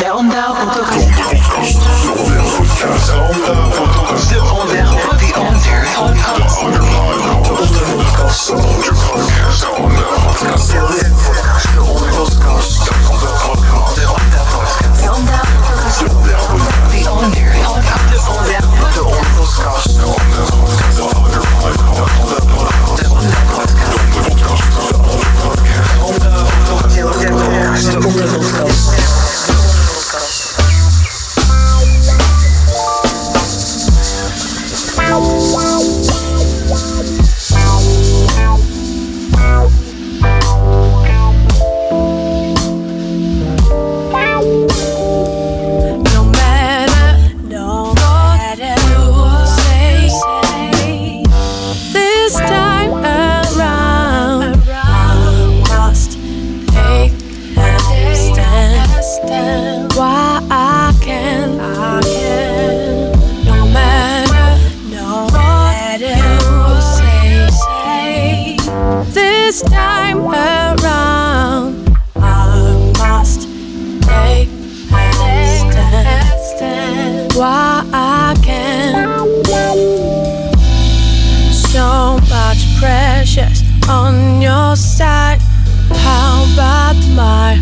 De Onda Podcast. De Onda Podcast. De Onda Podcast. De Onda Podcast. De Onda Podcast. De Onda Podcast. De Onda Podcast. De Onda Podcast. De Onda Podcast. De Onda Podcast. De Onda Podcast. De Onda Podcast. De Onda Podcast. De Onda Podcast. De Onda Podcast. De Onda Podcast. On your side. How about my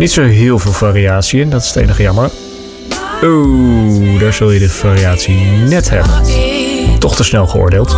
niet zo heel veel variatie in, dat is het jammer. Oeh, daar zul je de variatie net hebben. Toch te snel geoordeeld.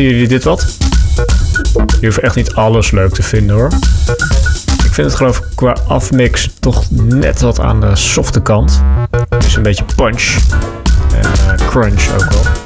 Vinden jullie dit wat? Je hoeft echt niet alles leuk te vinden hoor. Ik vind het geloof ik qua afmix toch net wat aan de softe kant. Dus een beetje punch. En eh, crunch ook wel.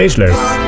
Race leuk.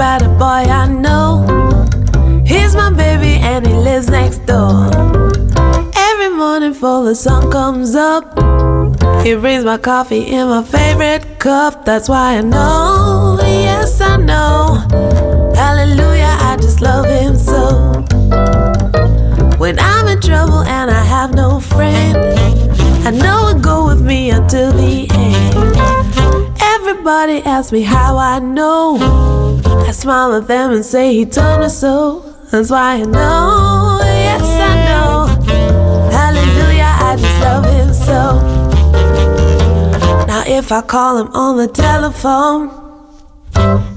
About a boy I know. He's my baby and he lives next door. Every morning before the sun comes up, he brings my coffee in my favorite cup. That's why I know, yes, I know. Hallelujah, I just love him so. When I'm in trouble and I have no friend, I know he'll go with me until the end. Everybody asks me how I know. I smile at them and say he told me so. That's why I know, yes I know. Hallelujah, I just love him so. Now if I call him on the telephone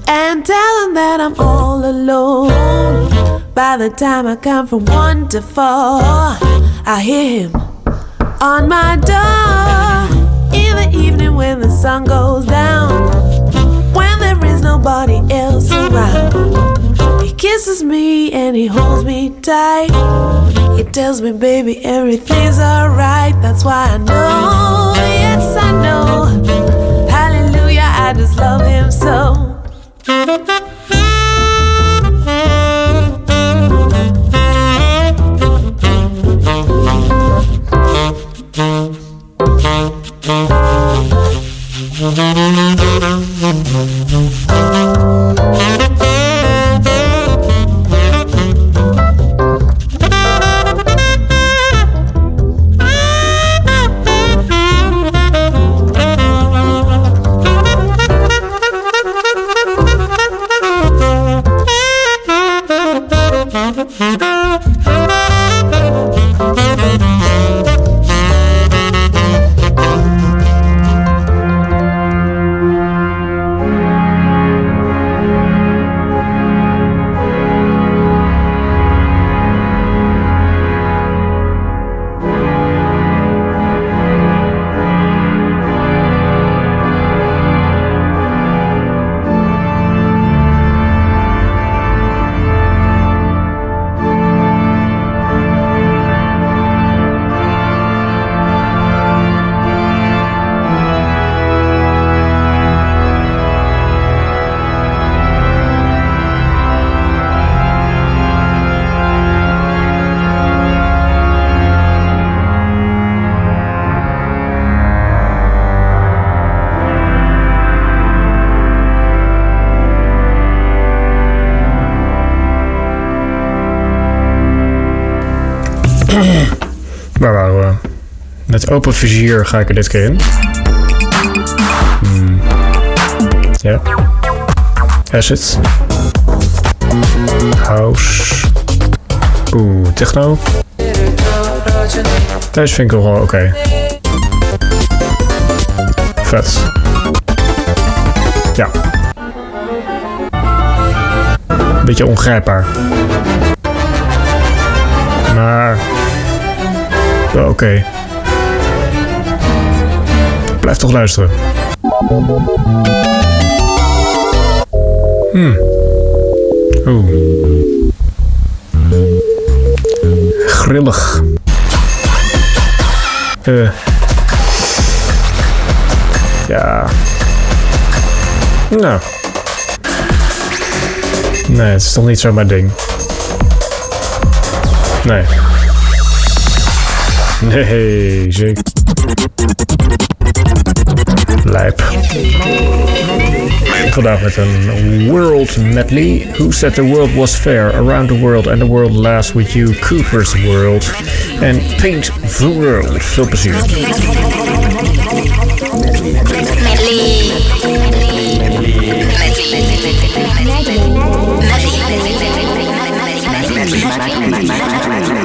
and tell him that I'm all alone, by the time I come from one to four, I hear him on my door in the evening when kisses me and he holds me tight. He tells me, baby, everything's alright. That's why I know, yes, I know. Hallelujah, I just love him so. Open vizier ga ik er dit keer in. Hmm. Ja. Acid. House. Oeh, techno. Deze vind ik wel oké. Vet. Ja. Beetje ongrijpbaar. Maar... Oké. Blijf toch luisteren. Hmm. Oeh. Grillig. Eh. Ja. Nou. Nee, het is toch niet zo mijn ding. Nee. Nee, zeker. Lijp. Vandaag met een World Medley. Who said the world was fair? Around the world and the world laughs with you. Cooper's World. En Paint the World. Veel plezier. drives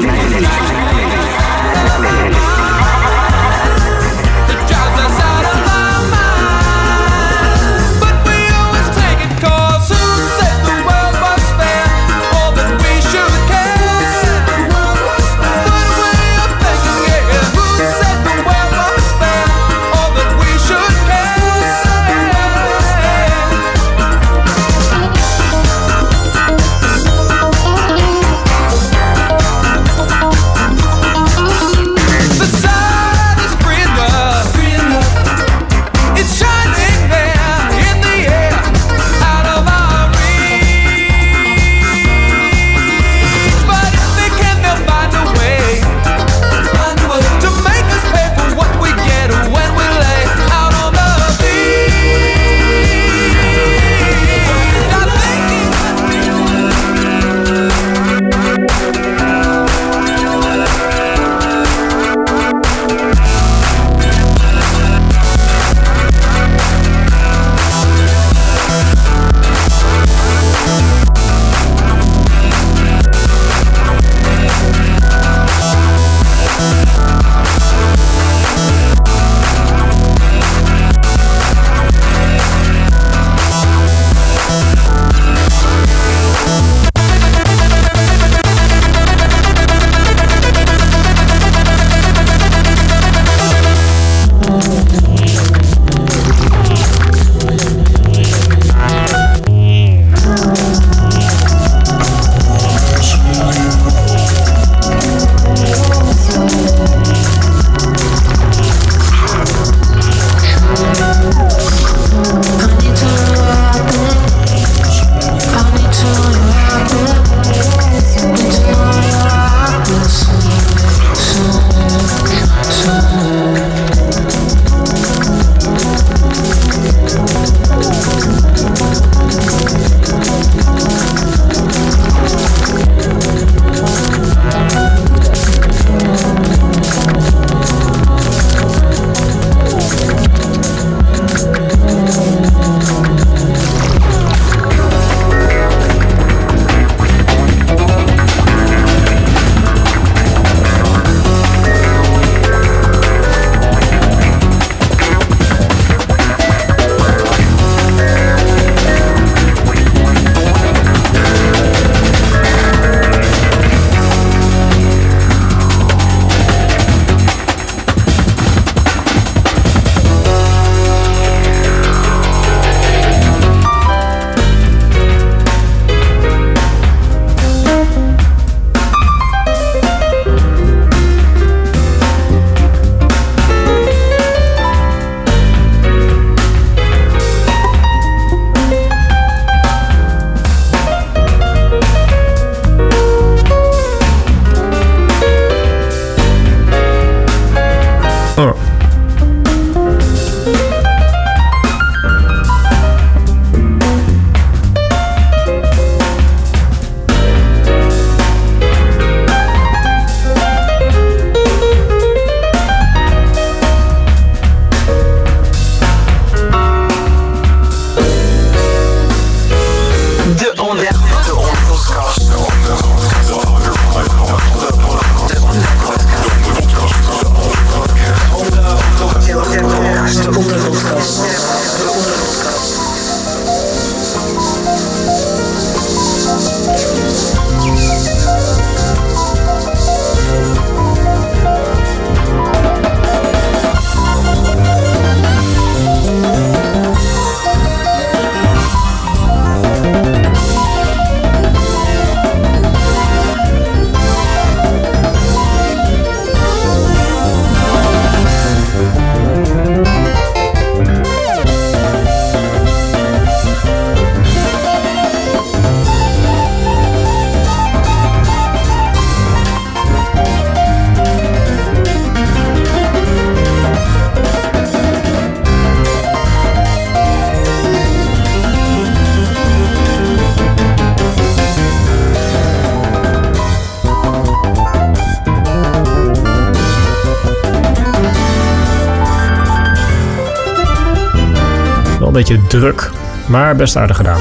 beetje druk, maar best aardig gedaan.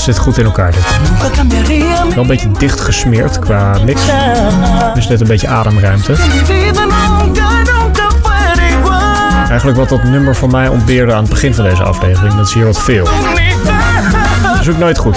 zit goed in elkaar. Dit. Wel een beetje dicht gesmeerd qua mix. Dus net een beetje ademruimte. Eigenlijk wat dat nummer voor mij ontbeerde aan het begin van deze aflevering. Dat is hier wat veel. Dat is ook nooit goed.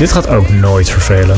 Dit gaat ook nooit vervelen.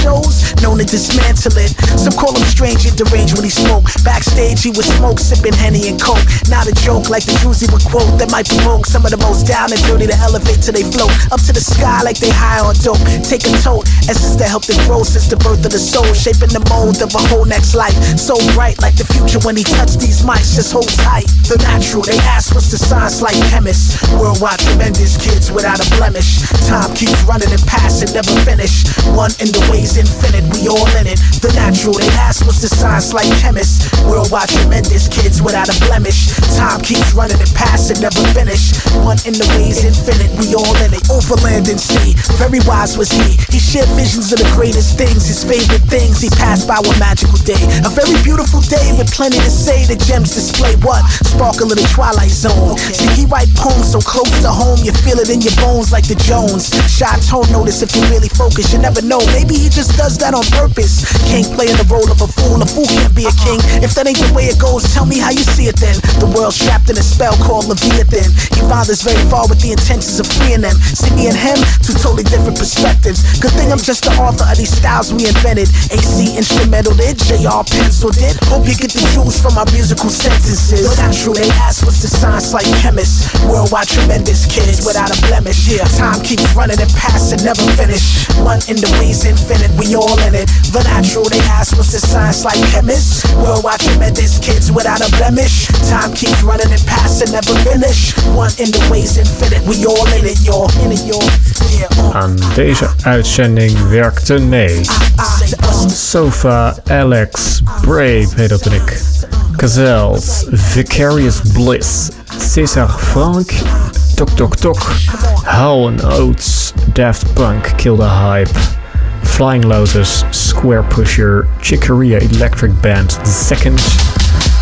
Shows known to dismantle it. Some call him strange and deranged when he smoke. Backstage, he would smoke, sipping Henny and Coke. Not a joke like the Juicy would quote that might provoke some of the most down and dirty to elevate till they float up to the sky like they high on dope. Take a tote, essence that helped it grow since the birth of the soul, shaping the mold of a whole next life. So bright like the future when he touched these mics, just hold tight. The natural, they ask what's the science like chemists. Worldwide tremendous kids without a blemish. Time keeps running and passing, never finish. One in the ways infinite, we all in it. The natural, they ask what's the science like chemists. Worldwide tremendous kids without a blemish. Time keeps running and passing, never finish. One in the ways infinite, we all in it. Over land and sea, very wise was he. He shared visions of the greatest things, his favorite things. He passed by one magical day, a very beautiful day with plenty to say. The gems display what sparkle in the twilight zone. See, he write poems so close to home, you feel it in your bones like the Jones. Shy tone notice if you really focus, you never know. Maybe he just does that on purpose. King playing the role of a fool, a fool can't be a uh-huh. king. If that ain't the way it goes, tell me how you see it then. The world's trapped in a spell called Leviathan. He bothers very far with the intentions of freeing them. See me and him, two totally different perspectives. Good thing I'm just the author of these styles we invented. AC instrumental did, JR pencil did. Hope you get the juice from my musical sentences. The natural, they ask what's the science like chemists. Worldwide tremendous kids without a blemish. Yeah, time keeps running and passing, never finish. One in the ways infinite, we all in it. The natural, they ask what's the science like chemists. Worldwide tremendous kids without a blemish. Time keeps running and passing, never finish. One in the ways infinite, we all in it, y'all. In it, y'all. Yeah, uh. Aan deze uitzending werkten mee Sofa, Aleks, Brave heet dat ben ik. Cazals, Vicarious Bliss, César Franck, Tok Tok Tok, Hall & Oates, Daft Punk, Kill the Hype, Flying Lotus, Squarepusher, Chicoria Electric Band, Second,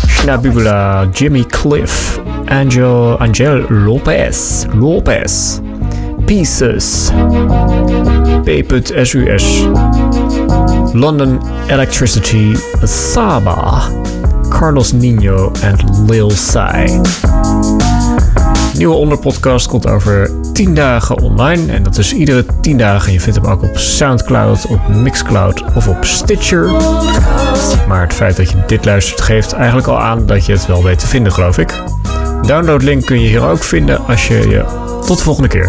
Schnabubula, Jimmy Cliff, Angel, Angel López, López, Pieces, P.SUS, London Elektricity, Sabah, Carlos Nino and Lil Sci. Nieuwe onderpodcast komt over 10 dagen online. En dat is iedere 10 dagen. Je vindt hem ook op Soundcloud, op Mixcloud of op Stitcher. Maar het feit dat je dit luistert geeft eigenlijk al aan dat je het wel weet te vinden, geloof ik. Downloadlink kun je hier ook vinden als je je... Tot de volgende keer.